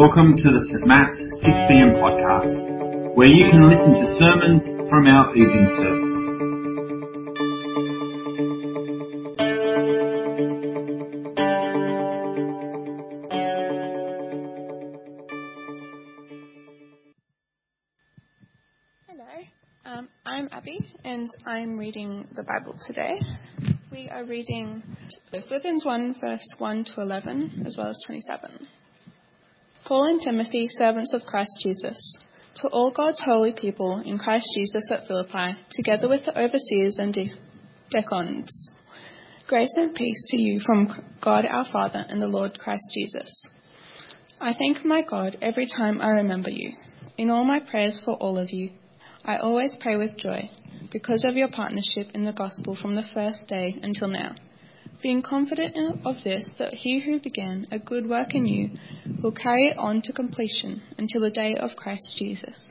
Welcome to the St. Matt's 6pm podcast, where you can listen to sermons from our evening service. Hello, um, I'm Abby and I'm reading the Bible today. We are reading Philippians 1, verse 1 to 11, as well as 27. Paul and Timothy, servants of Christ Jesus, to all God's holy people in Christ Jesus at Philippi, together with the overseers and de- deacons, grace and peace to you from God our Father and the Lord Christ Jesus. I thank my God every time I remember you. In all my prayers for all of you, I always pray with joy because of your partnership in the gospel from the first day until now, being confident of this, that he who began a good work in you will carry it on to completion until the day of Christ Jesus.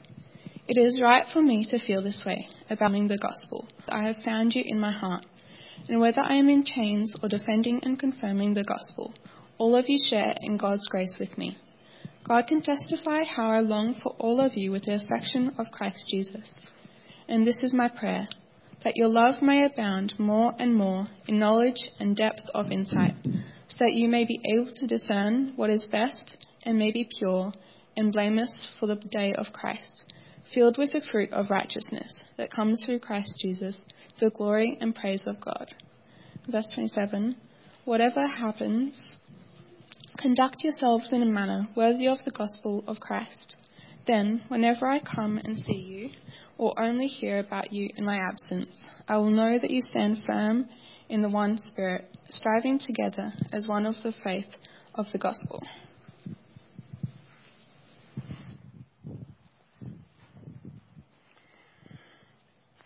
It is right for me to feel this way about the gospel. I have found you in my heart, and whether I am in chains or defending and confirming the gospel, all of you share in God's grace with me. God can testify how I long for all of you with the affection of Christ Jesus. And this is my prayer that your love may abound more and more in knowledge and depth of insight, so that you may be able to discern what is best and may be pure and blameless for the day of Christ, filled with the fruit of righteousness that comes through Christ Jesus, the glory and praise of God. Verse 27 Whatever happens, Conduct yourselves in a manner worthy of the gospel of Christ. Then, whenever I come and see you, or only hear about you in my absence, I will know that you stand firm in the one Spirit, striving together as one of the faith of the gospel.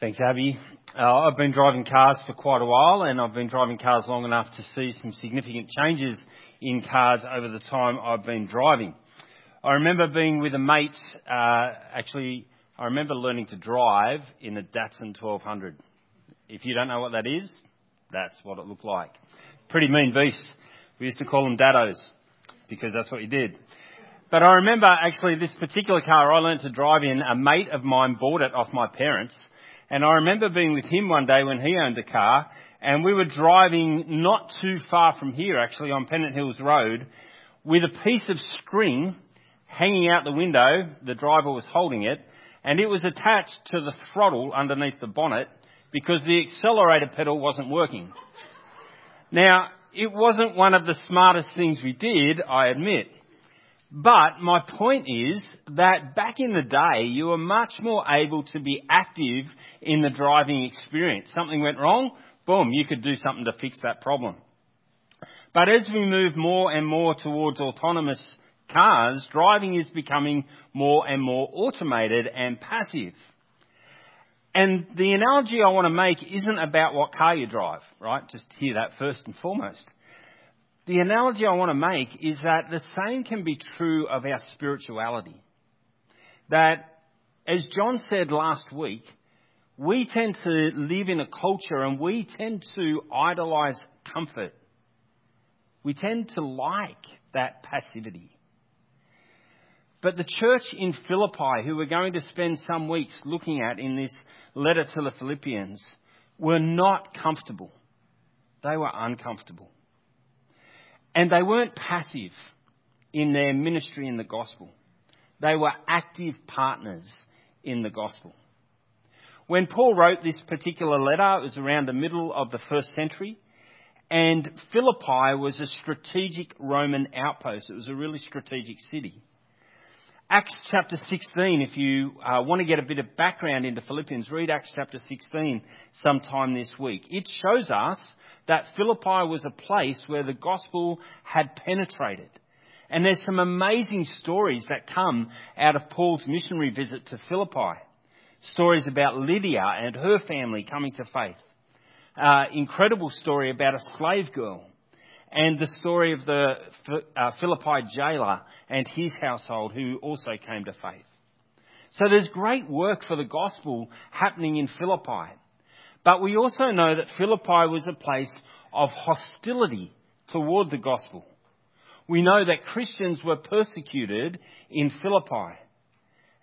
Thanks, Abby. Uh, I've been driving cars for quite a while, and I've been driving cars long enough to see some significant changes in cars over the time I've been driving. I remember being with a mate, uh, actually, I remember learning to drive in a Datsun 1200. If you don't know what that is, that's what it looked like. Pretty mean beasts. We used to call them daddos because that's what you did. But I remember actually this particular car I learned to drive in, a mate of mine bought it off my parents. And I remember being with him one day when he owned a car and we were driving not too far from here actually on Pennant Hills Road with a piece of string hanging out the window. The driver was holding it and it was attached to the throttle underneath the bonnet because the accelerator pedal wasn't working. Now, it wasn't one of the smartest things we did, I admit. But my point is that back in the day, you were much more able to be active in the driving experience. Something went wrong, boom, you could do something to fix that problem. But as we move more and more towards autonomous cars, driving is becoming more and more automated and passive. And the analogy I want to make isn't about what car you drive, right? Just hear that first and foremost. The analogy I want to make is that the same can be true of our spirituality. That, as John said last week, we tend to live in a culture and we tend to idolize comfort. We tend to like that passivity. But the church in Philippi, who we're going to spend some weeks looking at in this letter to the Philippians, were not comfortable. They were uncomfortable. And they weren't passive in their ministry in the gospel. They were active partners in the gospel. When Paul wrote this particular letter, it was around the middle of the first century, and Philippi was a strategic Roman outpost. It was a really strategic city. Acts chapter 16, if you uh, want to get a bit of background into Philippians, read Acts chapter 16 sometime this week. It shows us that Philippi was a place where the gospel had penetrated. And there's some amazing stories that come out of Paul's missionary visit to Philippi. Stories about Lydia and her family coming to faith. Uh, incredible story about a slave girl. And the story of the uh, Philippi jailer and his household who also came to faith. So there's great work for the gospel happening in Philippi. But we also know that Philippi was a place of hostility toward the gospel. We know that Christians were persecuted in Philippi.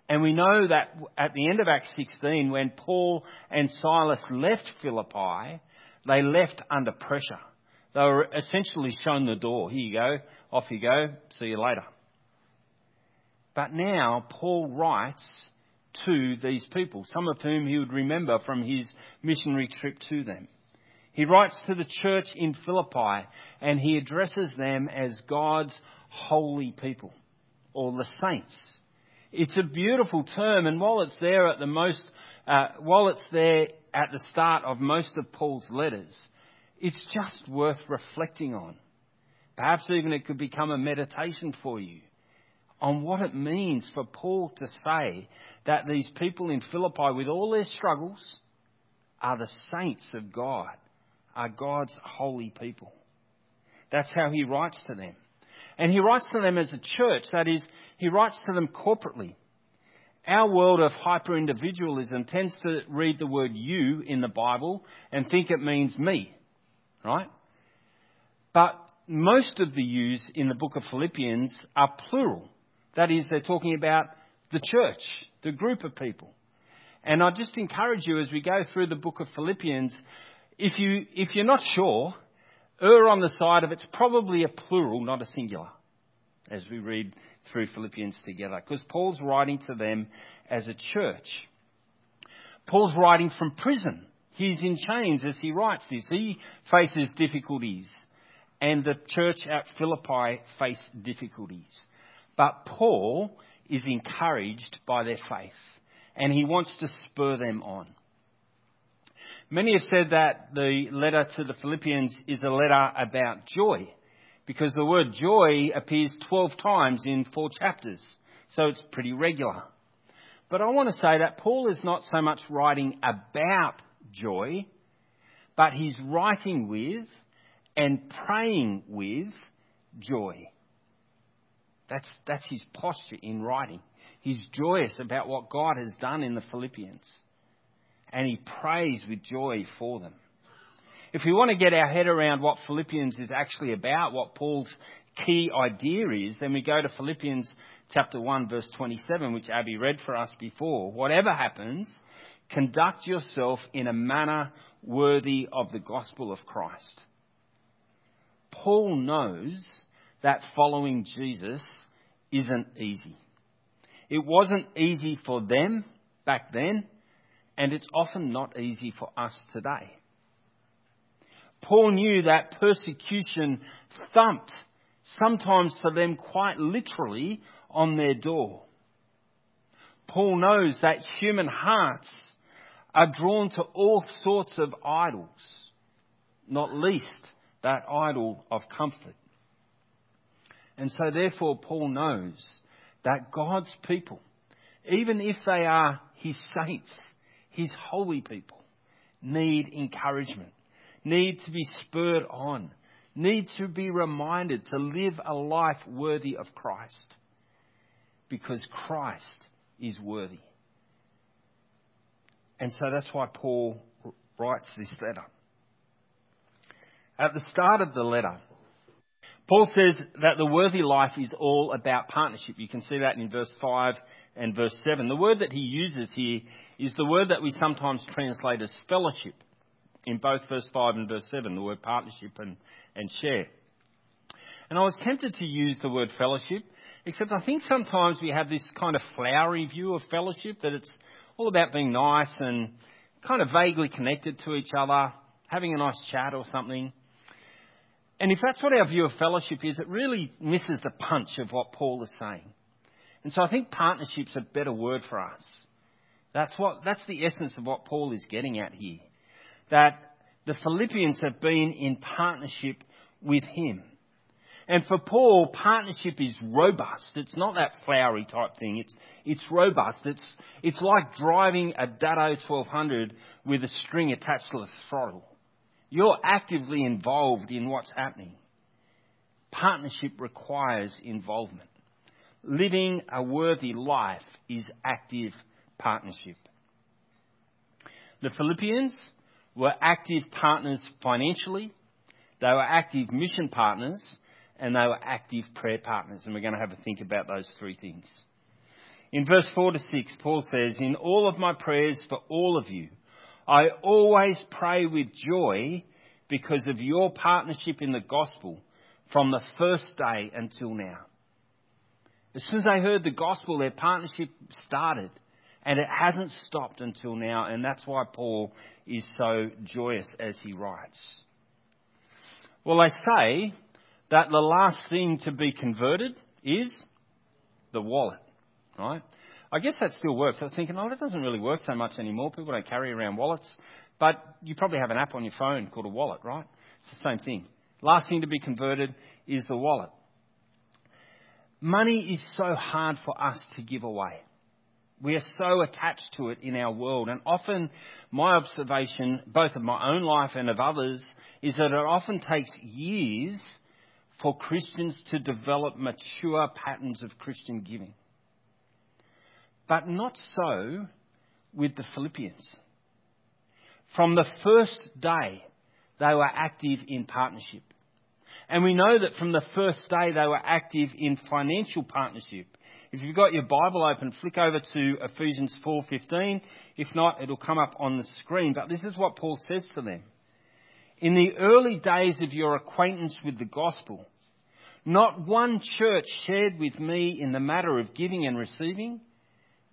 And we know that at the end of Acts 16, when Paul and Silas left Philippi, they left under pressure. They were essentially shown the door. Here you go, off you go, see you later. But now Paul writes to these people, some of whom he would remember from his missionary trip to them. He writes to the church in Philippi and he addresses them as God's holy people or the saints. It's a beautiful term and while it's there at the most, uh, while it's there at the start of most of Paul's letters, it's just worth reflecting on. Perhaps even it could become a meditation for you on what it means for Paul to say that these people in Philippi, with all their struggles, are the saints of God, are God's holy people. That's how he writes to them. And he writes to them as a church, that is, he writes to them corporately. Our world of hyper individualism tends to read the word you in the Bible and think it means me, right? But most of the yous in the book of Philippians are plural. That is, they're talking about the church, the group of people. And I just encourage you as we go through the book of Philippians, if, you, if you're not sure, err on the side of it's probably a plural, not a singular, as we read through Philippians together, because Paul's writing to them as a church. Paul's writing from prison. He's in chains as he writes this. He faces difficulties, and the church at Philippi face difficulties. But Paul is encouraged by their faith and he wants to spur them on. Many have said that the letter to the Philippians is a letter about joy because the word joy appears 12 times in four chapters, so it's pretty regular. But I want to say that Paul is not so much writing about joy, but he's writing with and praying with joy. That's, that's his posture in writing. He's joyous about what God has done in the Philippians. And he prays with joy for them. If we want to get our head around what Philippians is actually about, what Paul's key idea is, then we go to Philippians chapter 1 verse 27, which Abby read for us before. Whatever happens, conduct yourself in a manner worthy of the gospel of Christ. Paul knows that following Jesus isn't easy. It wasn't easy for them back then, and it's often not easy for us today. Paul knew that persecution thumped, sometimes for them quite literally, on their door. Paul knows that human hearts are drawn to all sorts of idols, not least that idol of comfort. And so, therefore, Paul knows that God's people, even if they are his saints, his holy people, need encouragement, need to be spurred on, need to be reminded to live a life worthy of Christ. Because Christ is worthy. And so that's why Paul writes this letter. At the start of the letter, Paul says that the worthy life is all about partnership. You can see that in verse 5 and verse 7. The word that he uses here is the word that we sometimes translate as fellowship in both verse 5 and verse 7, the word partnership and, and share. And I was tempted to use the word fellowship, except I think sometimes we have this kind of flowery view of fellowship, that it's all about being nice and kind of vaguely connected to each other, having a nice chat or something. And if that's what our view of fellowship is, it really misses the punch of what Paul is saying. And so I think partnership's a better word for us. That's what, that's the essence of what Paul is getting at here. That the Philippians have been in partnership with him. And for Paul, partnership is robust. It's not that flowery type thing. It's, it's robust. It's, it's like driving a Dado 1200 with a string attached to the throttle. You're actively involved in what's happening. Partnership requires involvement. Living a worthy life is active partnership. The Philippians were active partners financially, they were active mission partners, and they were active prayer partners. And we're going to have a think about those three things. In verse 4 to 6, Paul says, In all of my prayers for all of you, I always pray with joy because of your partnership in the gospel from the first day until now. As soon as they heard the gospel, their partnership started. And it hasn't stopped until now, and that's why Paul is so joyous as he writes. Well, I say that the last thing to be converted is the wallet, right? I guess that still works. I was thinking, oh, that doesn't really work so much anymore. People don't carry around wallets. But you probably have an app on your phone called a wallet, right? It's the same thing. Last thing to be converted is the wallet. Money is so hard for us to give away. We are so attached to it in our world. And often, my observation, both of my own life and of others, is that it often takes years for Christians to develop mature patterns of Christian giving. But not so with the Philippians. From the first day, they were active in partnership. And we know that from the first day they were active in financial partnership. If you've got your Bible open, flick over to Ephesians 4:15. If not, it'll come up on the screen. But this is what Paul says to them. In the early days of your acquaintance with the gospel, not one church shared with me in the matter of giving and receiving,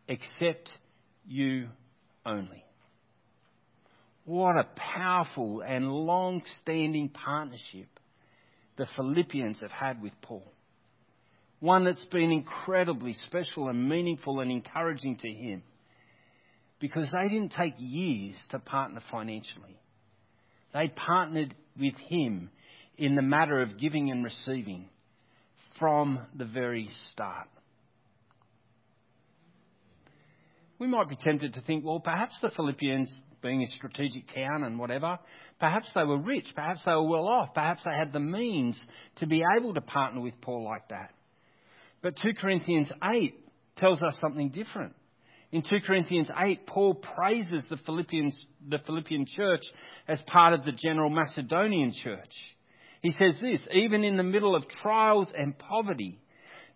except you only. What a powerful and long standing partnership the Philippians have had with Paul. One that's been incredibly special and meaningful and encouraging to him because they didn't take years to partner financially. They partnered with him in the matter of giving and receiving from the very start. We might be tempted to think, well, perhaps the Philippians, being a strategic town and whatever, perhaps they were rich, perhaps they were well off, perhaps they had the means to be able to partner with Paul like that. But 2 Corinthians 8 tells us something different. In 2 Corinthians 8, Paul praises the, Philippians, the Philippian church as part of the general Macedonian church. He says this even in the middle of trials and poverty,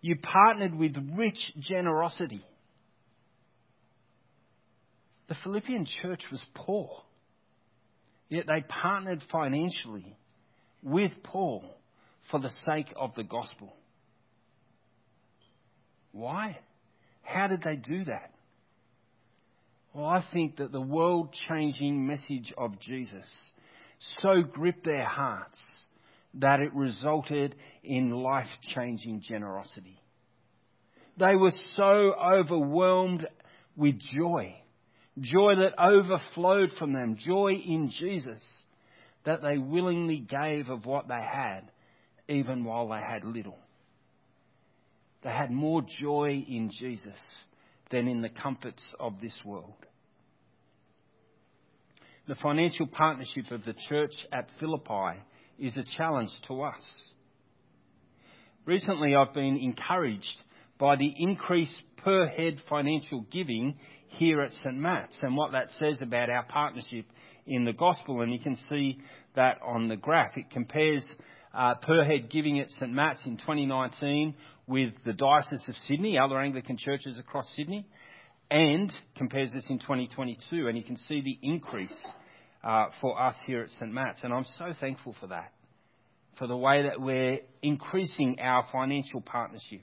you partnered with rich generosity. The Philippian church was poor, yet they partnered financially with Paul for the sake of the gospel. Why? How did they do that? Well, I think that the world changing message of Jesus so gripped their hearts that it resulted in life changing generosity. They were so overwhelmed with joy, joy that overflowed from them, joy in Jesus, that they willingly gave of what they had, even while they had little. They had more joy in Jesus than in the comforts of this world. The financial partnership of the church at Philippi is a challenge to us. Recently, I've been encouraged by the increased per head financial giving here at St. Matt's and what that says about our partnership in the gospel. And you can see that on the graph. It compares uh, per head giving at St. Matt's in 2019 with the Diocese of Sydney, other Anglican churches across Sydney, and compares this in 2022. And you can see the increase Uh, for us here at St. Matt's. And I'm so thankful for that, for the way that we're increasing our financial partnership.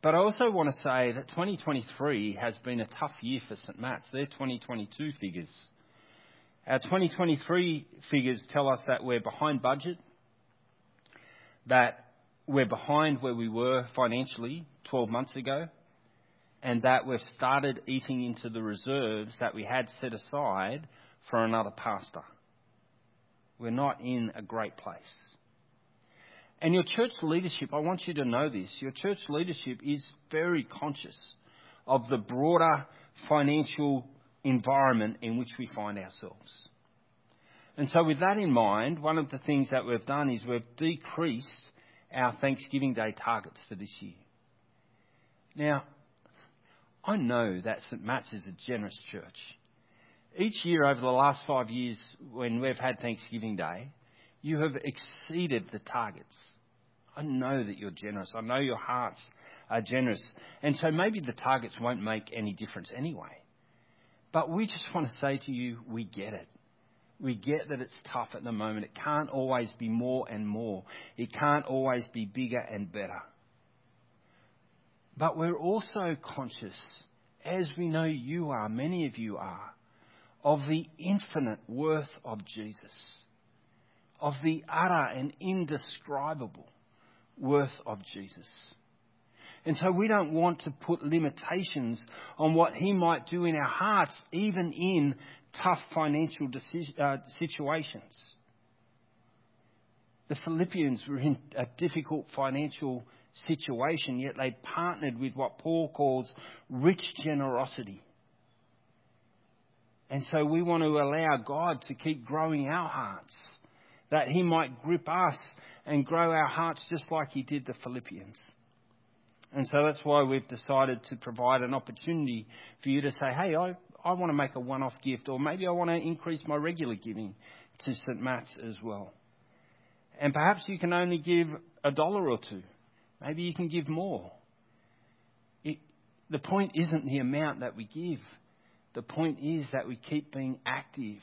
But I also want to say that 2023 has been a tough year for St. Matt's. They're 2022 figures. Our 2023 figures tell us that we're behind budget, that we're behind where we were financially 12 months ago, and that we've started eating into the reserves that we had set aside for another pastor. We're not in a great place. And your church leadership, I want you to know this, your church leadership is very conscious of the broader financial environment in which we find ourselves. And so, with that in mind, one of the things that we've done is we've decreased our Thanksgiving Day targets for this year. Now, I know that St. Matt's is a generous church. Each year over the last five years, when we've had Thanksgiving Day, You have exceeded the targets. I know that you're generous. I know your hearts are generous. And so maybe the targets won't make any difference anyway. But we just want to say to you, we get it. We get that it's tough at the moment. It can't always be more and more. It can't always be bigger and better. But we're also conscious, as we know you are, many of you are, of the infinite worth of Jesus, of the utter and indescribable worth of Jesus. And so we don't want to put limitations on what He might do in our hearts, even in tough financial decision, uh, situations. The Philippians were in a difficult financial situation, yet they partnered with what Paul calls rich generosity. And so we want to allow God to keep growing our hearts, that He might grip us and grow our hearts just like He did the Philippians. And so that's why we've decided to provide an opportunity for you to say, hey, I, I want to make a one off gift, or maybe I want to increase my regular giving to St. Matt's as well. And perhaps you can only give a dollar or two. Maybe you can give more. It, the point isn't the amount that we give. The point is that we keep being active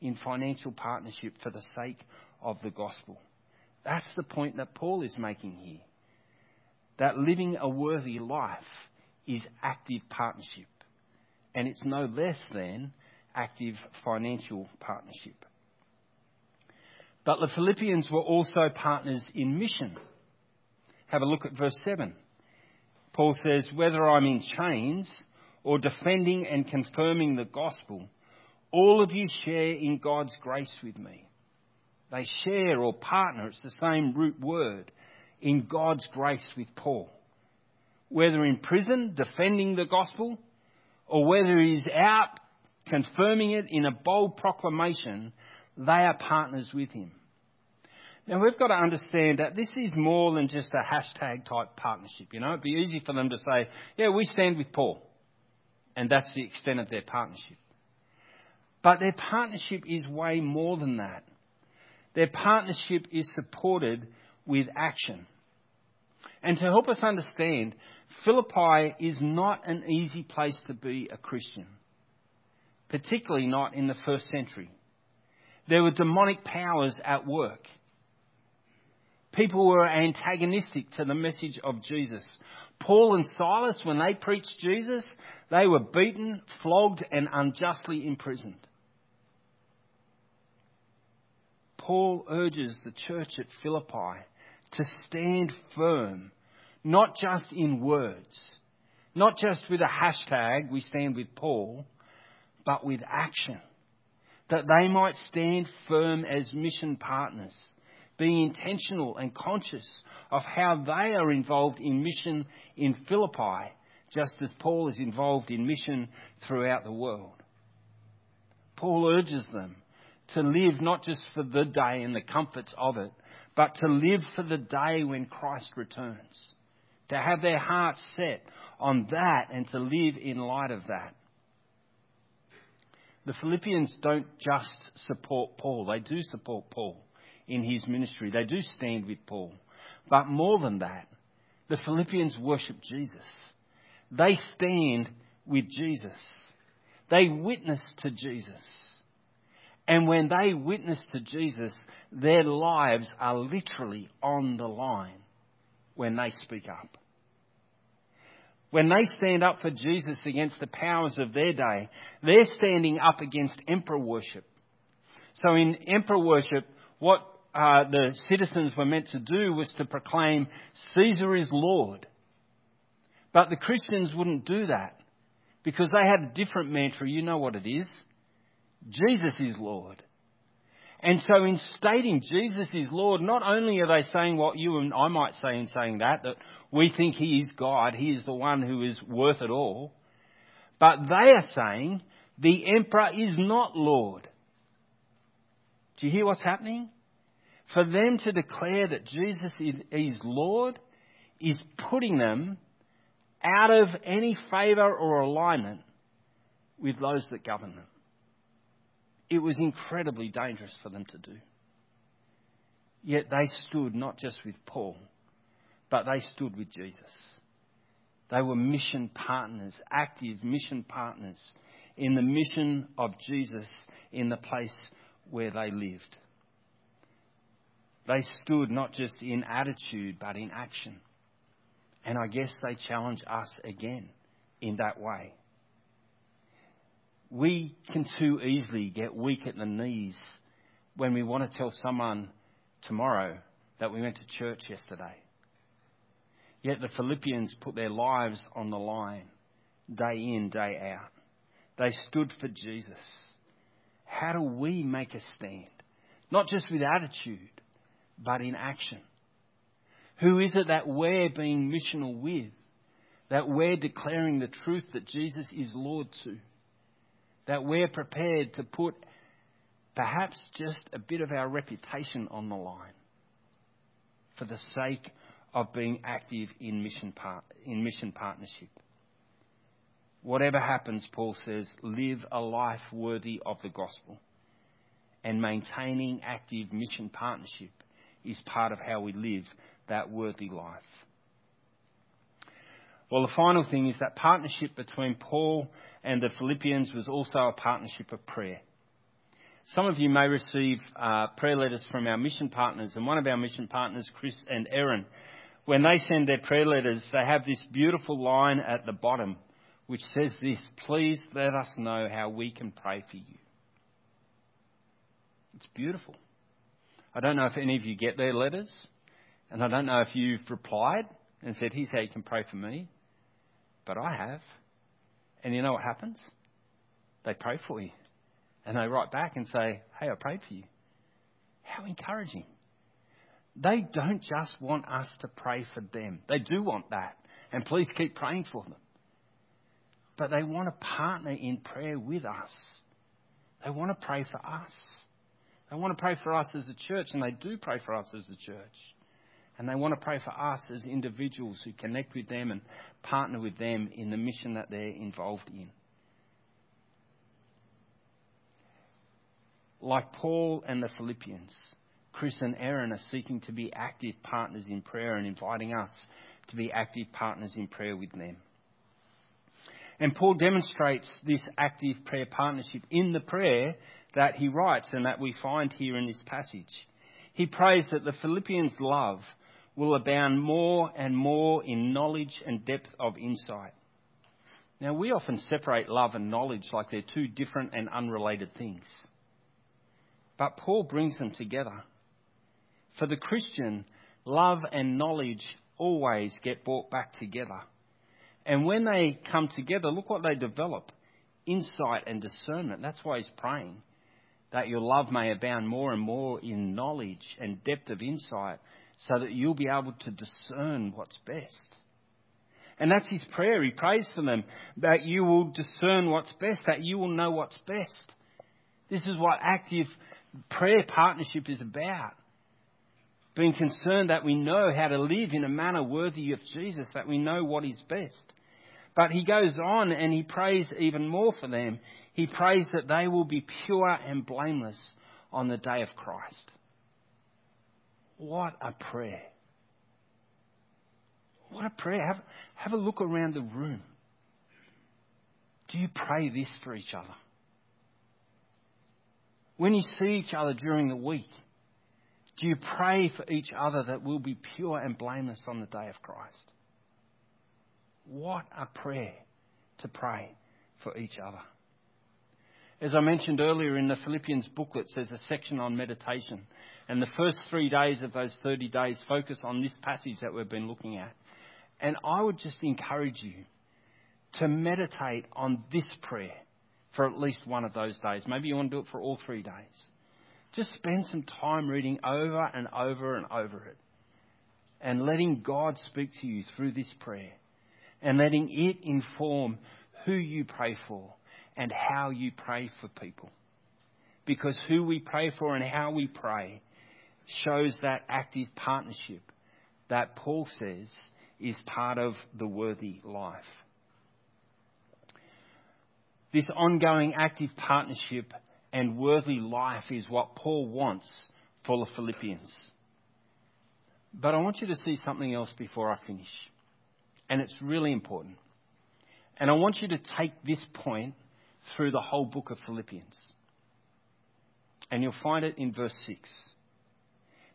in financial partnership for the sake of the gospel. That's the point that Paul is making here. That living a worthy life is active partnership. And it's no less than active financial partnership. But the Philippians were also partners in mission. Have a look at verse 7. Paul says, Whether I'm in chains or defending and confirming the gospel, all of you share in God's grace with me. They share or partner, it's the same root word, in God's grace with Paul. Whether in prison defending the gospel, or whether he's out confirming it in a bold proclamation, they are partners with him. Now we've got to understand that this is more than just a hashtag type partnership. You know, it'd be easy for them to say, yeah, we stand with Paul. And that's the extent of their partnership. But their partnership is way more than that. Their partnership is supported with action. And to help us understand, Philippi is not an easy place to be a Christian, particularly not in the first century. There were demonic powers at work. People were antagonistic to the message of Jesus. Paul and Silas, when they preached Jesus, they were beaten, flogged, and unjustly imprisoned. Paul urges the church at Philippi to stand firm, not just in words, not just with a hashtag, we stand with Paul, but with action, that they might stand firm as mission partners being intentional and conscious of how they are involved in mission in Philippi, just as Paul is involved in mission throughout the world. Paul urges them to live not just for the day and the comforts of it, but to live for the day when Christ returns. To have their hearts set on that and to live in light of that. The Philippians don't just support Paul, they do support Paul in his ministry. They do stand with Paul. But more than that, the Philippians worship Jesus. They stand with Jesus. They witness to Jesus. And when they witness to Jesus, their lives are literally on the line when they speak up. When they stand up for Jesus against the powers of their day, they're standing up against emperor worship. So in emperor worship, what uh, the citizens were meant to do was to proclaim Caesar is Lord. But the Christians wouldn't do that because they had a different mantra. You know what it is Jesus is Lord. And so, in stating Jesus is Lord, not only are they saying what you and I might say in saying that, that we think He is God, He is the one who is worth it all, but they are saying the emperor is not Lord. Do you hear what's happening? For them to declare that Jesus is Lord is putting them out of any favour or alignment with those that govern them. It was incredibly dangerous for them to do. Yet they stood not just with Paul, but they stood with Jesus. They were mission partners, active mission partners in the mission of Jesus in the place where they lived. They stood not just in attitude, but in action. And I guess they challenge us again in that way. We can too easily get weak at the knees when we want to tell someone tomorrow that we went to church yesterday. Yet the Philippians put their lives on the line day in, day out. They stood for Jesus. How do we make a stand? Not just with attitude, but in action. Who is it that we're being missional with? That we're declaring the truth that Jesus is Lord to? That we're prepared to put perhaps just a bit of our reputation on the line for the sake of being active in mission, in mission partnership. Whatever happens, Paul says, live a life worthy of the gospel. And maintaining active mission partnership is part of how we live that worthy life. Well, the final thing is that partnership between Paul and the Philippians was also a partnership of prayer. Some of you may receive uh, prayer letters from our mission partners, and one of our mission partners, Chris and Erin, when they send their prayer letters, they have this beautiful line at the bottom which says this Please let us know how we can pray for you. It's beautiful. I don't know if any of you get their letters, and I don't know if you've replied and said, Here's how you can pray for me. But I have. And you know what happens? They pray for you. And they write back and say, Hey, I prayed for you. How encouraging. They don't just want us to pray for them. They do want that. And please keep praying for them. But they want to partner in prayer with us. They want to pray for us. They want to pray for us as a church, and they do pray for us as a church. And they want to pray for us as individuals who connect with them and partner with them in the mission that they're involved in. Like Paul and the Philippians, Chris and Aaron are seeking to be active partners in prayer and inviting us to be active partners in prayer with them. And Paul demonstrates this active prayer partnership in the prayer that he writes and that we find here in this passage. He prays that the Philippians' love will abound more and more in knowledge and depth of insight. Now, we often separate love and knowledge like they're two different and unrelated things. But Paul brings them together. For the Christian, love and knowledge always get brought back together. And when they come together, look what they develop insight and discernment. That's why he's praying that your love may abound more and more in knowledge and depth of insight so that you'll be able to discern what's best. And that's his prayer. He prays for them that you will discern what's best, that you will know what's best. This is what active prayer partnership is about. Being concerned that we know how to live in a manner worthy of Jesus, that we know what is best. But he goes on and he prays even more for them. He prays that they will be pure and blameless on the day of Christ. What a prayer. What a prayer. Have, have a look around the room. Do you pray this for each other? When you see each other during the week, do you pray for each other that we'll be pure and blameless on the day of Christ? What a prayer to pray for each other. As I mentioned earlier in the Philippians booklet, there's a section on meditation. And the first three days of those 30 days focus on this passage that we've been looking at. And I would just encourage you to meditate on this prayer for at least one of those days. Maybe you want to do it for all three days. Just spend some time reading over and over and over it and letting God speak to you through this prayer and letting it inform who you pray for and how you pray for people. Because who we pray for and how we pray shows that active partnership that Paul says is part of the worthy life. This ongoing active partnership and worthy life is what Paul wants for the Philippians. But I want you to see something else before I finish. And it's really important. And I want you to take this point through the whole book of Philippians. And you'll find it in verse 6.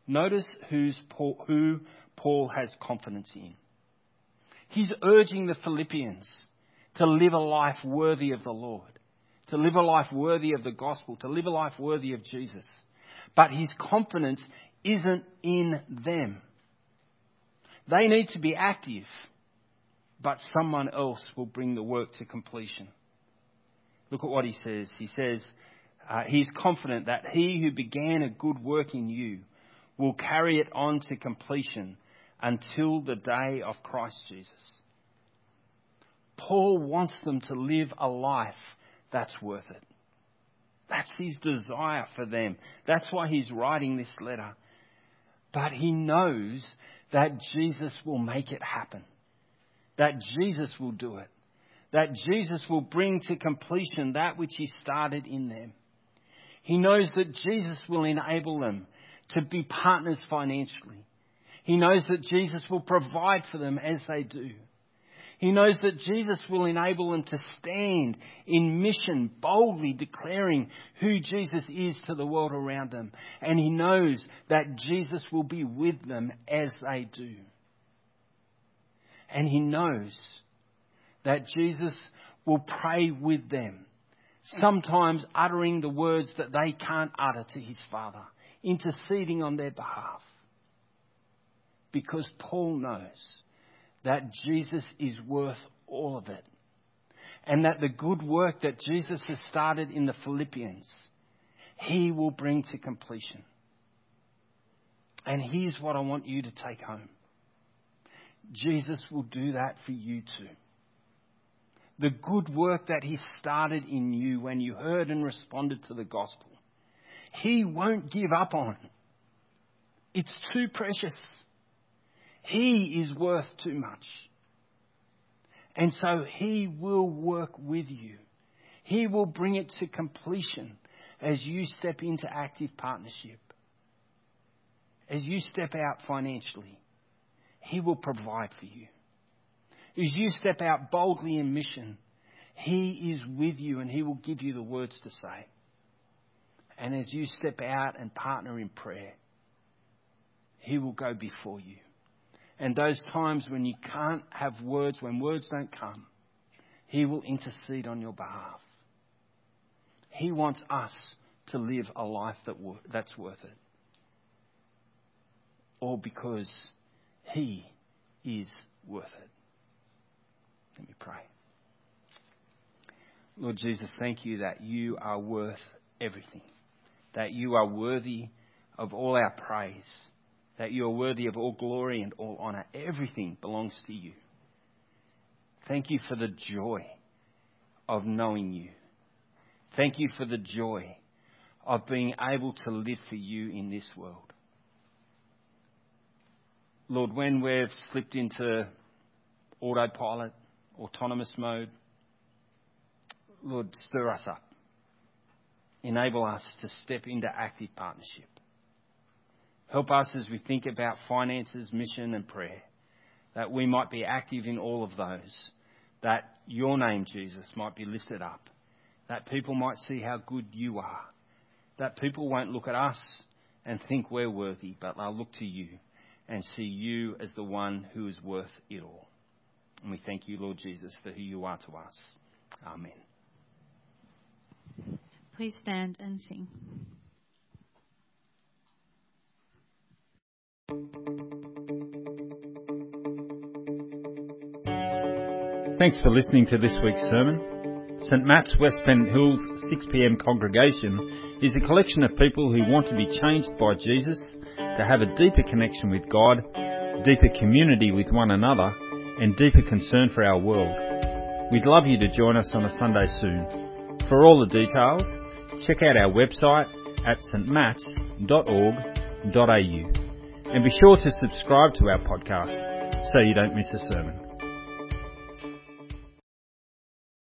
Notice who's Paul, who Paul has confidence in. He's urging the Philippians to live a life worthy of the Lord, to live a life worthy of the gospel, to live a life worthy of Jesus. But his confidence isn't in them. They need to be active, but someone else will bring the work to completion. Look at what he says. He says, uh, he's confident that he who began a good work in you will carry it on to completion until the day of Christ Jesus. Paul wants them to live a life that's worth it. That's his desire for them. That's why he's writing this letter. But he knows that Jesus will make it happen. That Jesus will do it. That Jesus will bring to completion that which he started in them. He knows that Jesus will enable them to be partners financially. He knows that Jesus will provide for them as they do. He knows that Jesus will enable them to stand in mission, boldly declaring who Jesus is to the world around them. And he knows that Jesus will be with them as they do. And he knows that Jesus will pray with them, sometimes uttering the words that they can't utter to his Father, interceding on their behalf. Because Paul knows that Jesus is worth all of it. And that the good work that Jesus has started in the Philippians, he will bring to completion. And here's what I want you to take home Jesus will do that for you too. The good work that he started in you when you heard and responded to the gospel, he won't give up on. It's too precious. He is worth too much. And so He will work with you. He will bring it to completion as you step into active partnership. As you step out financially, He will provide for you. As you step out boldly in mission, He is with you and He will give you the words to say. And as you step out and partner in prayer, He will go before you. And those times when you can't have words, when words don't come, He will intercede on your behalf. He wants us to live a life that that's worth it. All because He is worth it. Let me pray. Lord Jesus, thank you that you are worth everything, that you are worthy of all our praise that you are worthy of all glory and all honor. Everything belongs to you. Thank you for the joy of knowing you. Thank you for the joy of being able to live for you in this world. Lord, when we've slipped into autopilot, autonomous mode, Lord, stir us up. Enable us to step into active partnership. Help us as we think about finances, mission, and prayer, that we might be active in all of those, that your name, Jesus, might be lifted up, that people might see how good you are, that people won't look at us and think we're worthy, but they'll look to you and see you as the one who is worth it all. And we thank you, Lord Jesus, for who you are to us. Amen. Please stand and sing. Thanks for listening to this week's sermon. St Matt's West Pennant Hills 6pm congregation is a collection of people who want to be changed by Jesus, to have a deeper connection with God, deeper community with one another, and deeper concern for our world. We'd love you to join us on a Sunday soon. For all the details, check out our website at stmats.org.au and be sure to subscribe to our podcast so you don't miss a sermon.